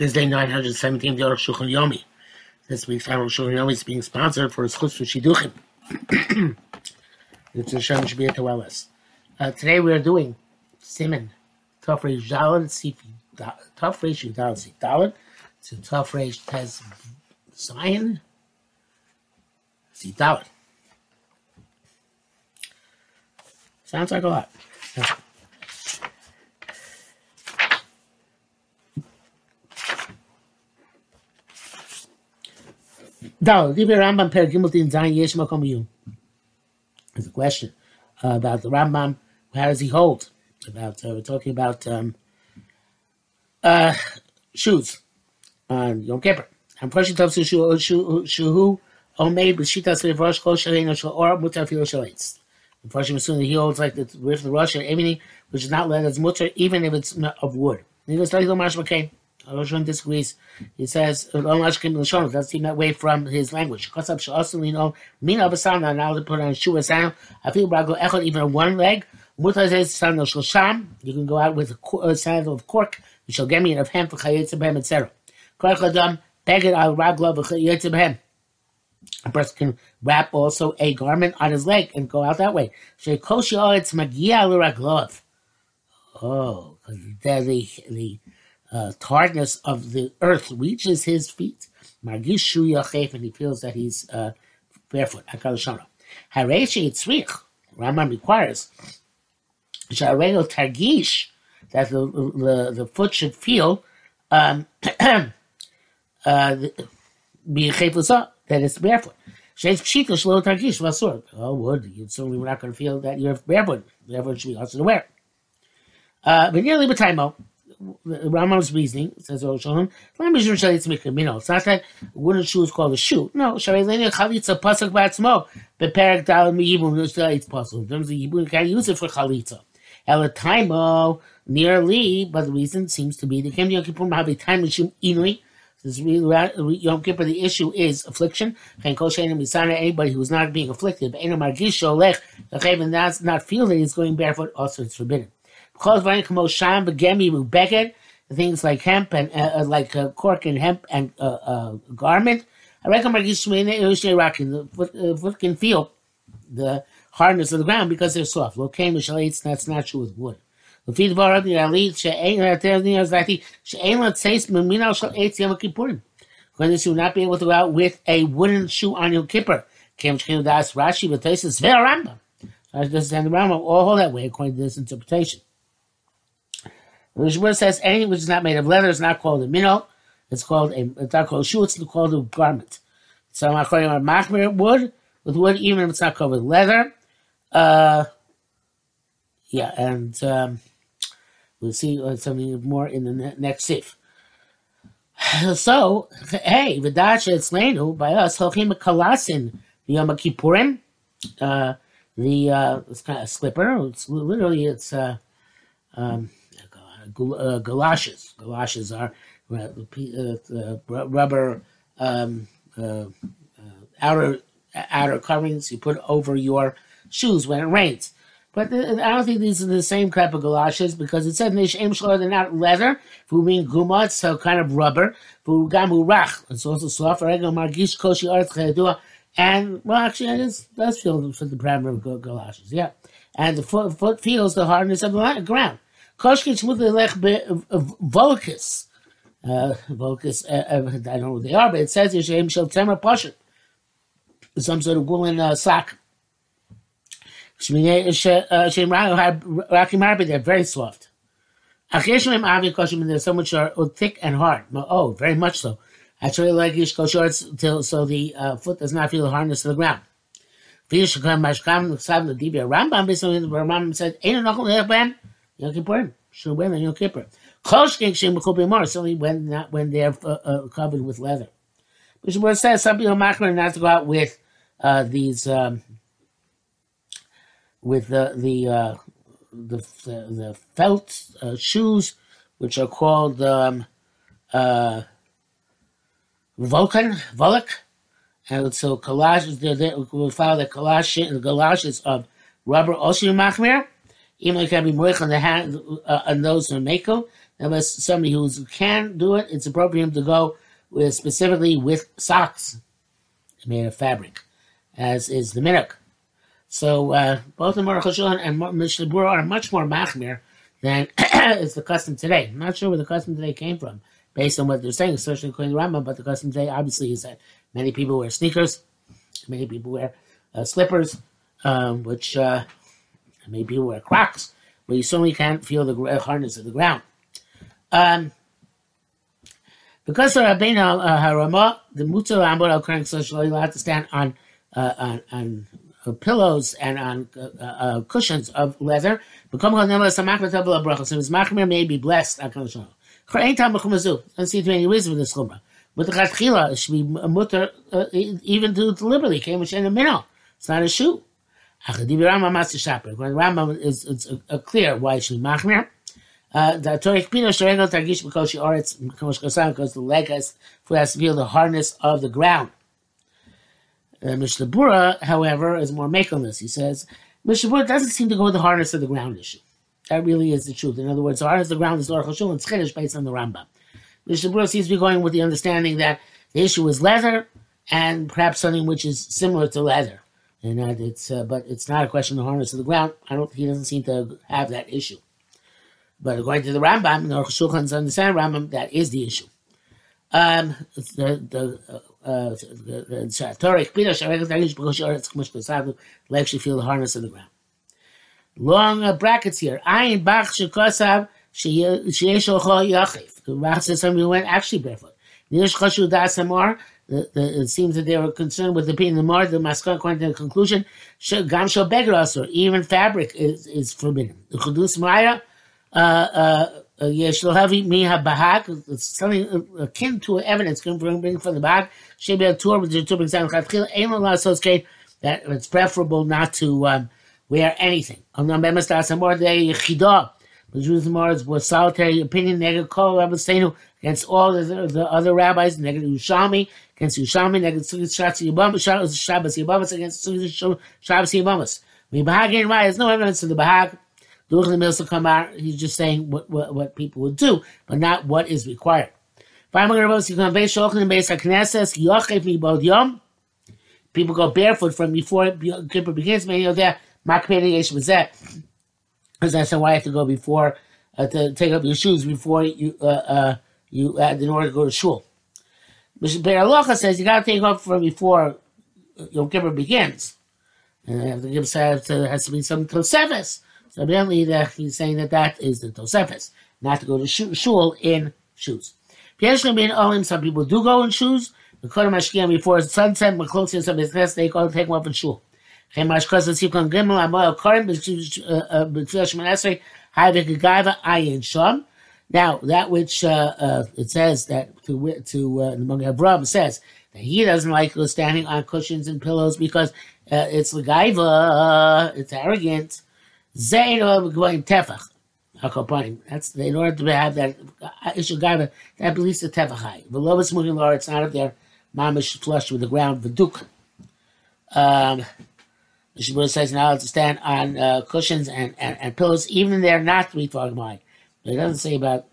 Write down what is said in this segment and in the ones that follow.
This day 917 the Shulchan Yomi. This week's Aruch Shulchan Yomi is being sponsored for Schutz for Shiduchim. it's a Shem Shbiyat Toelis. Uh, today we are doing Simon, Tov Reish Dalet, Sifi, Tov Reish Dalet, Sif Dalet, to Reish Tez Zion, Sif Dalet. Sounds like a lot. Dal, Divrei Rambam Per Gimel Din Zayin Yesh Makom Yum. There's a question uh, about the Rambam. How does he hold? About uh, we're talking about um, uh, shoes on Yom Kippur. I'm pushing to shu shuhu omeid b'shitas levarosh kol shalein shel or mutar filo shaleitz. Unfortunately, assuming he holds like the with the Russia everything which is not let as mutter, even if it's of wood. He goes, "Tell you the mashmakein." Roshon disagrees. He says, doesn't seem that way from his language. Now to put on sound, I go even one leg. You can go out with a uh, sandal of cork, you shall get me of hemp for chayetz behem, etc. Korchadam, beged al. A person can wrap also a garment on his leg and go out that way. Oh, because the, the uh, hardness of the earth reaches his feet. Margishu yachef, and he feels that he's uh, barefoot. Hakalashana. Hareshi itzrich. Rambam requires. Shareno targish that the, the the foot should feel um, uh, that it's barefoot. She's pshita shlo targish masur. Oh, would you certainly not going to feel that you're barefoot. Barefoot should be also to wear. Uh, but nearly b'taimo. Rambam's reasoning says Rosh Hashanah. It's not that wooden shoe is called a shoe. No, Sharelenia chalitza pasuk b'atzmo beperek dal miyibum. It's possible in terms of yibum, you can't use it for chalitza. Elataimo nearly, but the reason seems to be the Kem Yom Kippur a time mishum inui. This Yom Kippur, the issue is affliction. Anybody who is not being afflicted, and does not feel that he's going barefoot, also it's forbidden things like hemp and uh, uh, like uh, cork and hemp and uh, uh, garment. I recommend the foot uh, feel the hardness of the ground because they're soft. That's not with wood. Because you will not be able to go out with a wooden shoe on your kipper. Rashi, but this is very Rambam. This is the Rambam. All that way according to this interpretation. Rishmur says anything which is not made of leather is not called a minnow. It's called a it's not called a shoe, it's called a garment. So I'm calling it machmir wood with wood, even if it's not covered with leather. Uh, yeah, and um, we'll see something more in the ne- next sif. So, hey, v'dasha etzleinu by us hochim kalasin yom kippurim. Uh, the uh, it's kind of slipper. It's literally it's uh, um, galoshes. Galoshes are uh, uh, rubber um, uh, outer outer coverings you put over your shoes when it rains. But I don't think these are the same type of galoshes because it said they're not leather. Fumin guma, so kind of rubber. Fugamu rach, it's also soft. margish koshi And well, actually, does feel for the parameter of galoshes. Yeah, and the foot, foot feels the hardness of the ground. Koshkin Shmutli Lech Volkis. Uh, Volkis, uh, uh, I don't know what they are, but it says here Shem Shel Temer Poshet. Some sort of woolen uh, sock. Shem Rakim Harbi, they're very soft. Acheshim Avi Koshim, they're so much are thick and hard. Oh, very much so. Actually, like Yish shorts till so the uh, foot does not feel the hardness of the ground. Rambam, said, Ain't enough Yom Kippur. Should wear Yom Kippur. Choshking Shem B'Mar, certainly when not when they're uh, uh, covered with leather. Which what says some people machmer not to go out with uh, these um, with the the uh, the, the, felt uh, shoes, which are called um, uh, Vulcan, Volok, and so galoshes. They will follow the galoshes, the galoshes of rubber also machmer even if can be moich on the hand uh, on those who make them, Unless somebody who can do it, it's appropriate to go with specifically with socks made of fabric, as is the minhag. So uh, both the Aruch HaShulchan and Mishnah Berurah are much more machmir than is the custom today. I'm not sure where the custom today came from, based on what they're saying, especially according to Rambam. But the custom today, obviously, is that many people wear sneakers, many people wear uh, slippers, um, which uh, many people wear Crocs, but you certainly can't feel the hardness of the ground. Um, because of Rabbeinu uh, Harama, the Mutzah Rambam occurring social, you have to stand on uh, on, on uh, pillows and on uh, uh, uh cushions of leather. Become So his machmir may be blessed. Let's see if any reason for this chumrah. But the chatchila should be mutter uh, even to deliberately came in a minnow. It's not a shoe. When Rambam is it's a, a clear why be machmir. Uh, the Torah Pino Sharengo Targish because because the leg has, has to feel the hardness of the ground. Uh, Mishnah however, is more make on this. He says Mishnah Berurah doesn't seem to go with the hardness of the ground issue. That really is the truth. In other words, the hardness of the ground is Aruch HaShulchan and Chiddush based on the Rambam. Mishnah Berurah seems to be going with the understanding that the issue is leather and perhaps something which is similar to leather. And that it's, uh, but it's not a question of the hardness of the ground. I don't. He doesn't seem to have that issue. But according to the Rambam, the Aruch HaShulchan's understand Rambam, that is the issue. Um, the the uh, the Torah legs should feel the harness of the ground. Long uh, brackets here. Ayin bach shekosav sheyesh olcho yachif. The Rach says somebody who went actually barefoot. Nish chashu dasamar. It seems that they were concerned with the pain in the mar. The maskar according to the conclusion, gam beger Even fabric is, is forbidden. The chudus maya. Uh, uh, Yesh Lohavi Miha Bahag, it's something akin to evidence can bring from the back. Shebi a tour with the Tubin San Chatchil, Ain Allah Soskate, that it's preferable not to um, wear anything. Amnam Bemastas Amor de Chida, the Jews Mars was solitary opinion, negative call Rabbi Seinu against all the, the other rabbis, negative Ushami, against Ushami, negative Shatsi Yabamas, Shabbos Yabamas, against Shabbos Yabamas. We Bahag in There's no evidence of the Bahag. Duch the Milsa out, he's just saying what, what, what people would do, but not what is required. People go barefoot from before Kippur begins. Because that's why I have to go before uh, to take up your shoes before you uh, uh, you uh, in order to go to shul. Mr. Alocha says you got to take off from before Yom Kippur begins, and to give has to, has to be some tosefes. So evidently that he's saying that that is the Tosefes, not to go to shul in shoes. Some people do go in shoes. Before sunset, closing some of business, they go take off in shul. Uh, uh, now, that which uh, uh, it says that to to uh, Abraham says that he doesn't like standing on cushions and pillows because uh, it's legaiva, it's arrogant. Tefach. That's in order to have that issue gaiva, that believes the tefachai. The lowest moving law, it's not up there, mamish flush with the ground, v'duk. Um, the Shabbat says now to stand on uh, cushions and, and, and pillows, even they're not three tefach But It doesn't say about,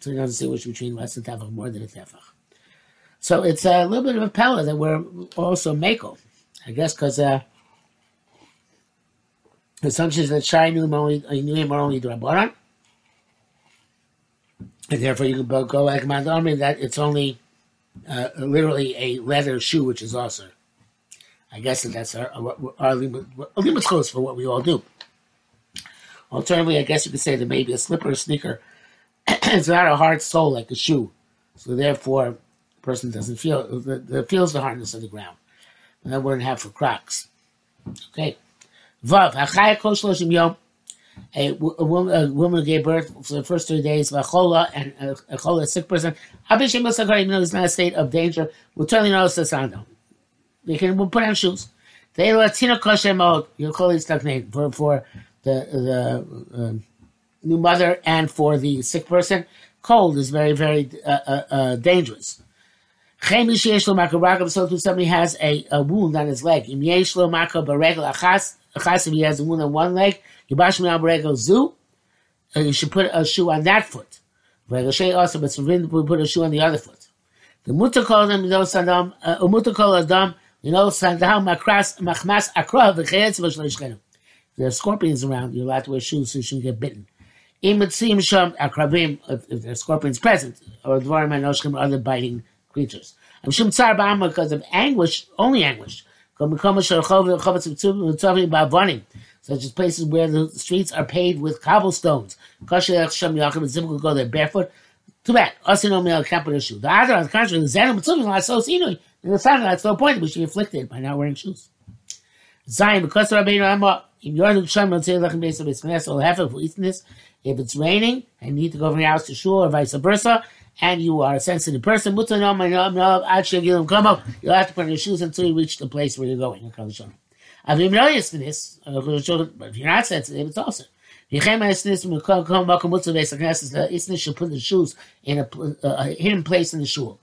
so it doesn't say which between less than tefach, more than a tefach. So it's a little bit of a pella that we're also mako. I guess because uh, the assumption is that Shai knew him only, knew him only the Rabbanan. And therefore you can both go like Mount Army that it's only uh, literally a leather shoe, which is also. I guess that that's our, our, our limit, a limit close for what we all do. Alternatively, I guess you could say that maybe a slipper or sneaker is not a hard sole like a shoe. So therefore, the person doesn't feel, the, the feels the hardness of the ground. And that wouldn't have for Crocs. Okay. Vav, a, woman, a woman who gave birth for the first three days, Vachola, and uh, a, a chola, sick person, Abishim even though he's not a state of danger, will totally notice the sound. They can put on shoes. They Latino kosher mode, you'll call it stuck name for, for the, the uh, new mother and for the sick person. Cold is very, very uh, uh, uh dangerous. So if somebody has a, a wound on his leg, if he has a wound on one leg, uh, you should put a shoe on that foot. Also, but to put a shoe on the other foot. The called them, mutter adam, you know, sandam makras machmas akra v'chetz v'shleishchenu. There are scorpions around, you're allowed to wear shoes so you shouldn't get bitten. If there are scorpions present, or dvarim anoshkim, other biting creatures. I'm shum tsar ba'ama because of anguish, only anguish. Such as places where the streets are paved with cobblestones. Zim go there barefoot. Too bad. Asino male can't put a shoe. The other, on the contrary, the Zenim Mitzvah not so sino. In the fact that's no point. We should be afflicted by not wearing shoes. Zion, because Rabbeinu Amma, if you're the Shem, let's say Lechem Beis Beis Knesset, will have for this. If it's raining and you need to go from your house to shul or vice versa, and you are a sensitive person, you'll have to put on your shoes until you reach the place where you're going. In but uh, if you're not sensitive, it's also. Isness should put the shoes in a, uh, a hidden place in the shul.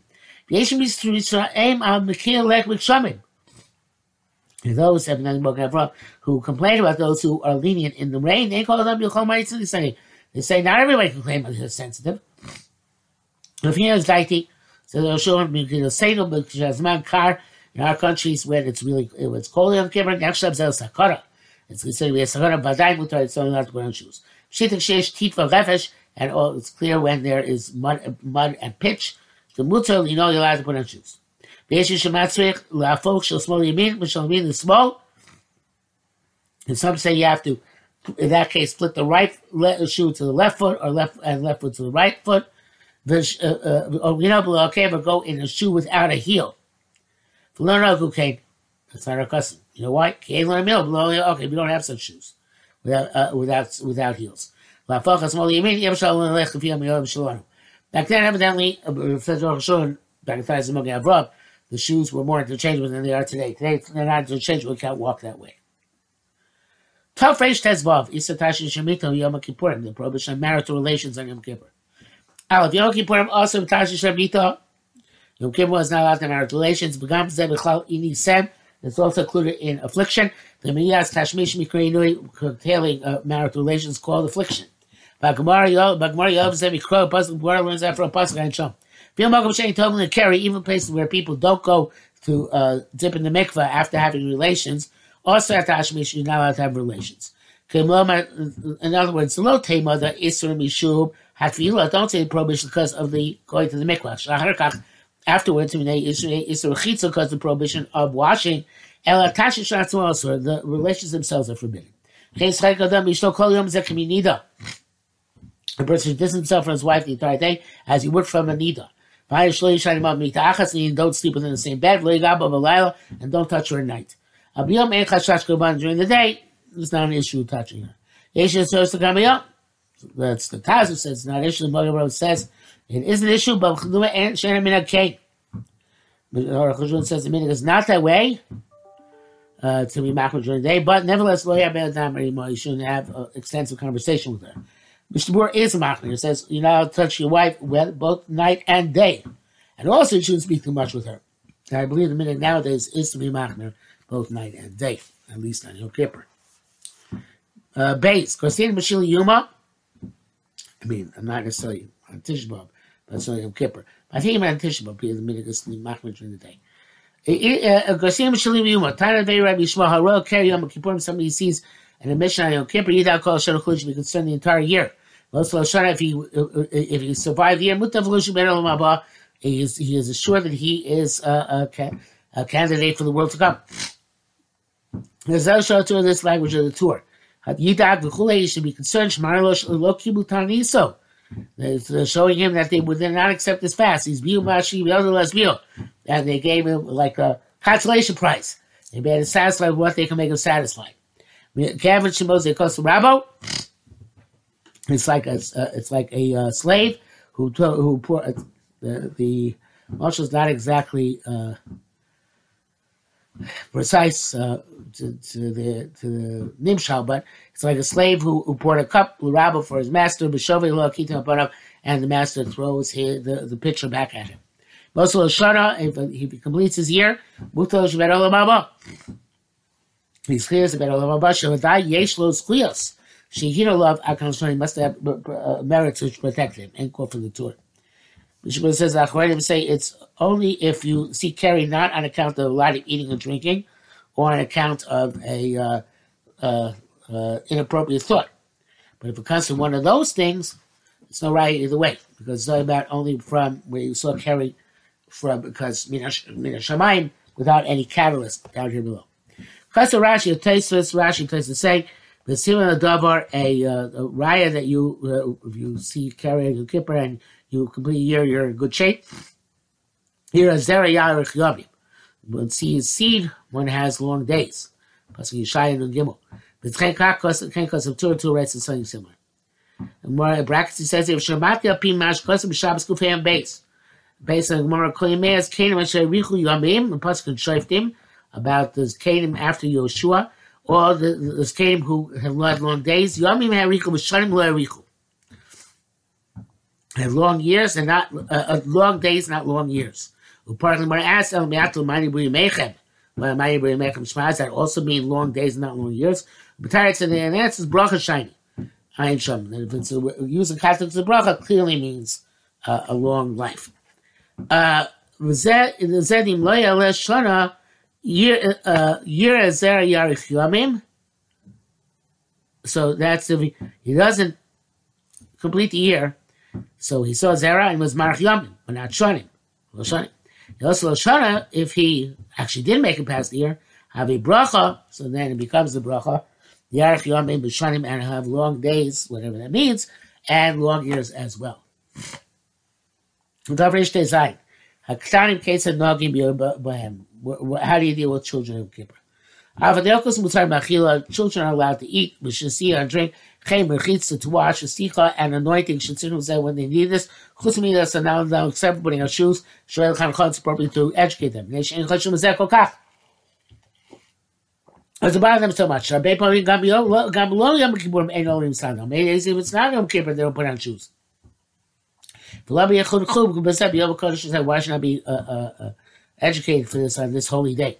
Those who complain about those who are lenient in the rain, they call them They say, they say not everybody can claim they're sensitive. If he has daiti, so they'll show him you can say no because man car in our countries where it's really it's cold on Kippur, Nechshav Zel Sakara. It's considered we have Sakara Badai Mutar, it's only not to wear on shoes. Shitik Shesh Titva Refesh, and all, it's clear when there is mud, mud and pitch. The mutar, you know, you're allowed to put on shoes. V'yesh Shematzrich La'afok Shel Small Yamin, Mishal Yamin the small. And some say you have to, in that case, split the right shoe to the left foot or left and left foot to the right foot the uh, uh, you know okay, but go in a shoe without a heel. Okay, that's not our custom. You know why? Okay, we don't have such shoes without uh, without without heels. Back then, evidently, back in the the shoes were more interchangeable than they are today. Today, they're not interchangeable. You can't walk that way. Tough Reish Tezvav, Isatashi Shemito Yom Kippurim, the prohibition of marital relations on Yom Kippur. Aleph Yom Kippurim also Tashi Shemito. Yom Kippur was not allowed to marital relations. Begam Zeh B'chal Ini Sem. It's also included in affliction. The Miyas Tashmish Mikri Nui, curtailing uh, marital relations, called affliction. Bagmar Yov Zeh Mikro, Pasuk Gemara learns that from Pasuk and Shom. To carry even places where people don't go to uh, dip in the mikveh after having relations. Also at Tashmish, you're not allowed to have relations. In other words, the low tema, the Isra Mishub, Hatfilah, don't say the prohibition because of the going to the mikvah. Afterwards, it's a rechitza because the prohibition of washing. The relations themselves are forbidden. A person should distance himself from his wife the entire day as he would from a nida. Don't sleep within the same bed, and don't touch her at night. During the day, it's not an issue touching her. That's the Taz who says it's not an issue. The Magen says it is an issue, but and Shana Mina Kate. Cheduma says the minhag is not that way uh, to be macro during the day, but nevertheless. You shouldn't have uh, extensive conversation with her. Mishtabur is a machmir. It says allowed to touch your wife well, both night and day, and also you shouldn't speak too much with her. I believe the minhag nowadays is to be machmir both night and day, at least on Yom Kippur. Uh, base, Kosin Mashili Yuma. I mean, I'm not going to tell necessarily on Tisha B'Av, but it's on Yom Kippur. I think about Tisha B'Av because the minute is to be machmir during the day. Eh, eh, eh, Gosim Shalim Yuma, Tana Vei Rabbi Yishmael Haro carry Yom Kippur. Somebody sees an emission on Yom Kippur, Yidal Kol Shana Chul should be concerned the entire year. Most Shana, if he uh, if he survived the year, Mutav Lushim Ben Olam Haba, he is he is assured that he is a, a, a candidate for the world to come. There's also to this language of the tour. Yidak v'chulei should be concerned. Shmar lo kibu taniso. They're showing him that they would not accept his fast. He's biu mashi biu and they gave him like a consolation prize. They made him satisfied with what they can make him satisfied. Kevin Shemos call Rabo. It's like a uh, it's like a uh, slave who who poor, uh, the the Moshe is not exactly uh, precise uh, to, to, the to the nimshal, but it's like a slave who, who poured a cup rabba for his master, and the master throws his, the, the pitcher back at him. Shana, if he completes his year, clear about Olam Akan must have uh, merit to protect him. End quote from the Torah. Mishmur says Achronim say it's only if you see carry not on account of a lot of eating and drinking, or on account of a uh, uh, uh, inappropriate thought. But if it comes from one of those things, it's no right either way because it's about only from where you saw carry from because mina shamayim without any catalyst down here below. Kasser Rashi, Taisvis, Rashi to say the similar davar a, uh, a raya that you uh, you see carrying a kippur and you complete a year, you're in good shape. Here is Zera Yarich Yavim. When see his seed, one has long days. Pasuk Yishai and Gimel. But Chenkos of Torah two writes something similar. And more brackets he says if Shabbat Yapim Mash Kosim Shabbos Kufayim base. Based on Gemara Koyimeas Kanim Asher Richu Yamim, the Pasuk Shoftim, about the Kanim after Yoshua, or the, the Kanim who have lived long days. Yamim Harichu V'Shanim Lo Harichu. Have long years and not uh, uh, long days, not long years. I asked El Me'atul Mani B'Ri Mechem, Mani B'Ri Mechem Shmaz, that also mean long days, not long years. But Tarek said the answer is Bracha Shiny. Ayin Sham. And if it's a, using context of Bracha, clearly means uh, a long life. Uh, Zedim Lo Yaleh Shana, Year uh, Ezer Yarich Yamim. So that's if he, he doesn't complete the year. So he saw Zera and was Marach Yamim, but not Shanim. Shanim. Also, Shana, if he actually did make it past the year, have a bracha, so then it becomes the bracha. The Yarech Yomim B'Shanim and have long days, whatever that means, and long years as well. How do you deal with children of Kippur? Children are allowed to eat, see and drink, to wash, and anointing when they need this. Chusmidas are now, now except putting on shoes, Shoel Khan is appropriate to educate them. As about them so much. Maybe it's not Yom Kippur, they don't put on shoes. Why should I be uh, uh, uh, educated for this on this holy day?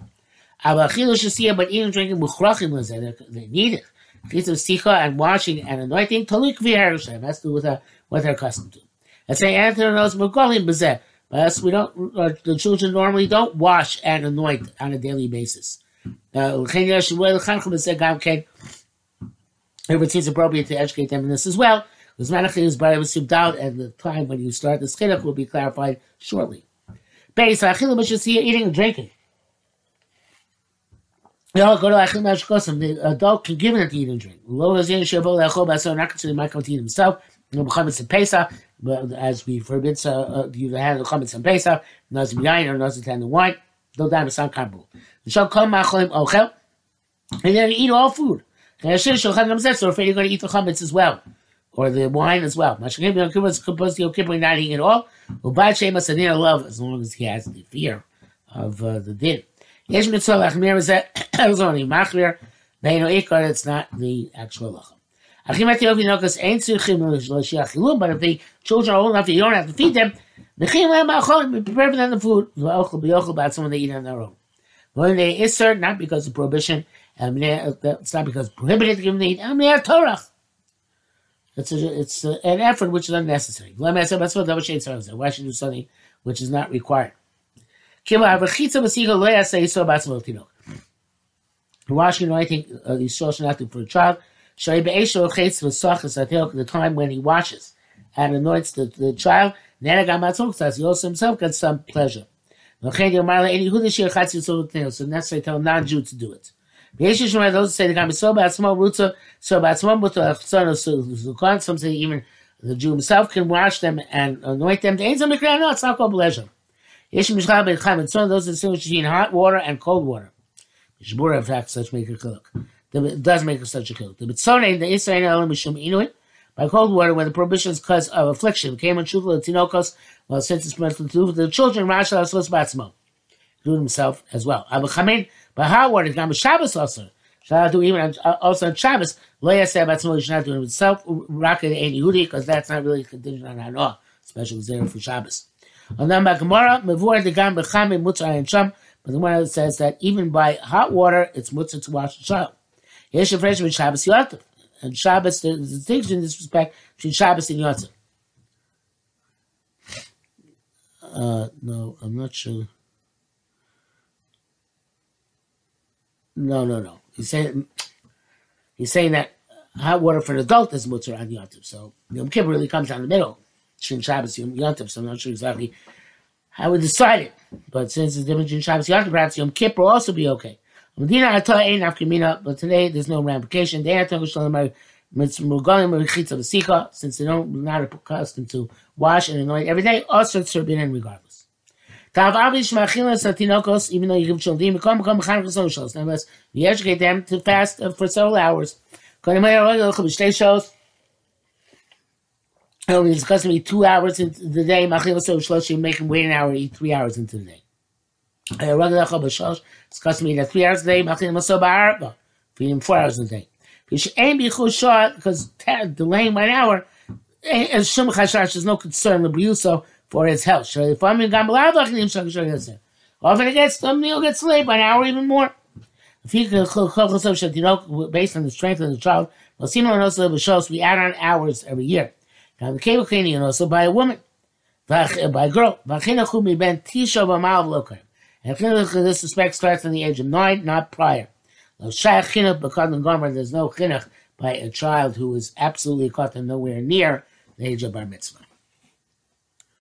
But eating drinking they need it. Piece of sicha and washing and anointing, talik v'herushem. Has to do with what they're accustomed to. And say Anthony knows Megolim b'zeh. But we don't. Uh, the children normally don't wash and anoint on a daily basis. Uh, it seems appropriate to educate them in this as well, because Manachim is by doubt, and the time when you start the chinuch will be clarified shortly. Base achilim should see eating and drinking. The adult can give it to eat and drink. Lo hazin shabo lechol basar not consider my to eat himself. No b'chametz and Pesach, but as we forbid uh, uh, you to have the chametz and Pesach, naz b'yayin or naz the wine. Don't die some karbu. Shall come macholim ochel, and then eat all food. So afraid you're going to eat the chametz as well, or the wine as well. Kippur it all. Love as long as he has the fear of uh, the din. Mitzvah lachmir machmir. It's not the actual lachem. Achim atiyov yinokas ain't tzurchim l'shiachilu, but if the children are old enough, you don't have to feed them. Ha'achol, prepare for them the food. V'ochel someone they eat on their own. Not because of prohibition, it's not because prohibited to give them to eat, Torah. It's, a, it's a, an effort which is unnecessary. Why should you do something which is not required? Washing anointing uh, should not do for a child. The time when he washes and anoints the, the child, he also himself gets some pleasure. So necessary tell non-Jew to do it. Those say the guy is so bad, small roots, so bad, small roots, some say even the Jew himself can wash them and anoint them. No, it's not called pleasure. Those are distinguished between hot water and cold water. Mishmura, in fact, such make a chiluk. It does make such a chiluk. The Bitzone, the Israel Elam Mishum Inuit, by cold water when the prohibition is because of affliction. Came on Shuvla Tinokos, well, since it's meant to the children, Rasha Asos Batzmo. Do himself as well. Abu Chamin, by hot water, Gam Shabbos also. Should not do even also on Shabbos. Leah said Batzmo, you should not do it himself. Raka ain't Yehudi, because that's not really contingent on Hanoah, especially there for Shabbos. And then by Gemara, Mevor the Gam Bechamin Mutzah and Sham, but the one that says that even by hot water, it's mutzah to wash the child. Yesh a fresh with Shabbos Yotav and Shabbos, the, distinction in this respect between Shabbos and Yom Uh, no, I'm not sure. No, no, no. He's saying he's saying that hot water for an adult is mutter on Yom So Yom Kippur really comes down the middle. Shin Shabbos Yom Yom So I'm not sure exactly how we decided. But since it's different between Shabbos Yom perhaps Yom Kippur will also be okay. Medina Atah ain't afkamina, but today there's no ramification. They have to Shalom since they don't not accustomed to wash and anoint every day, also it's forbidden regardless. Tinokos, even though you give children, become we educate them to fast uh, for several hours. Only it's customary two hours into the day. You make them wait an hour, eat three hours into the day. It's customary that three hours a day. Machilas Ba'arba, feed him four hours a day. Because delaying by an hour, eh, eh, Shum Chashash, there's no concern, the Briuso, for his health. Often it gets, meal gets delayed by an hour even more. If he could based on the strength of the child, we add on hours every year. Now the cable cleaning also by a woman, uh, by a girl. Uh, and this respect starts from the age of nine, not prior. There's no chinuch by a child who is absolutely caught in nowhere near the age of bar mitzvah.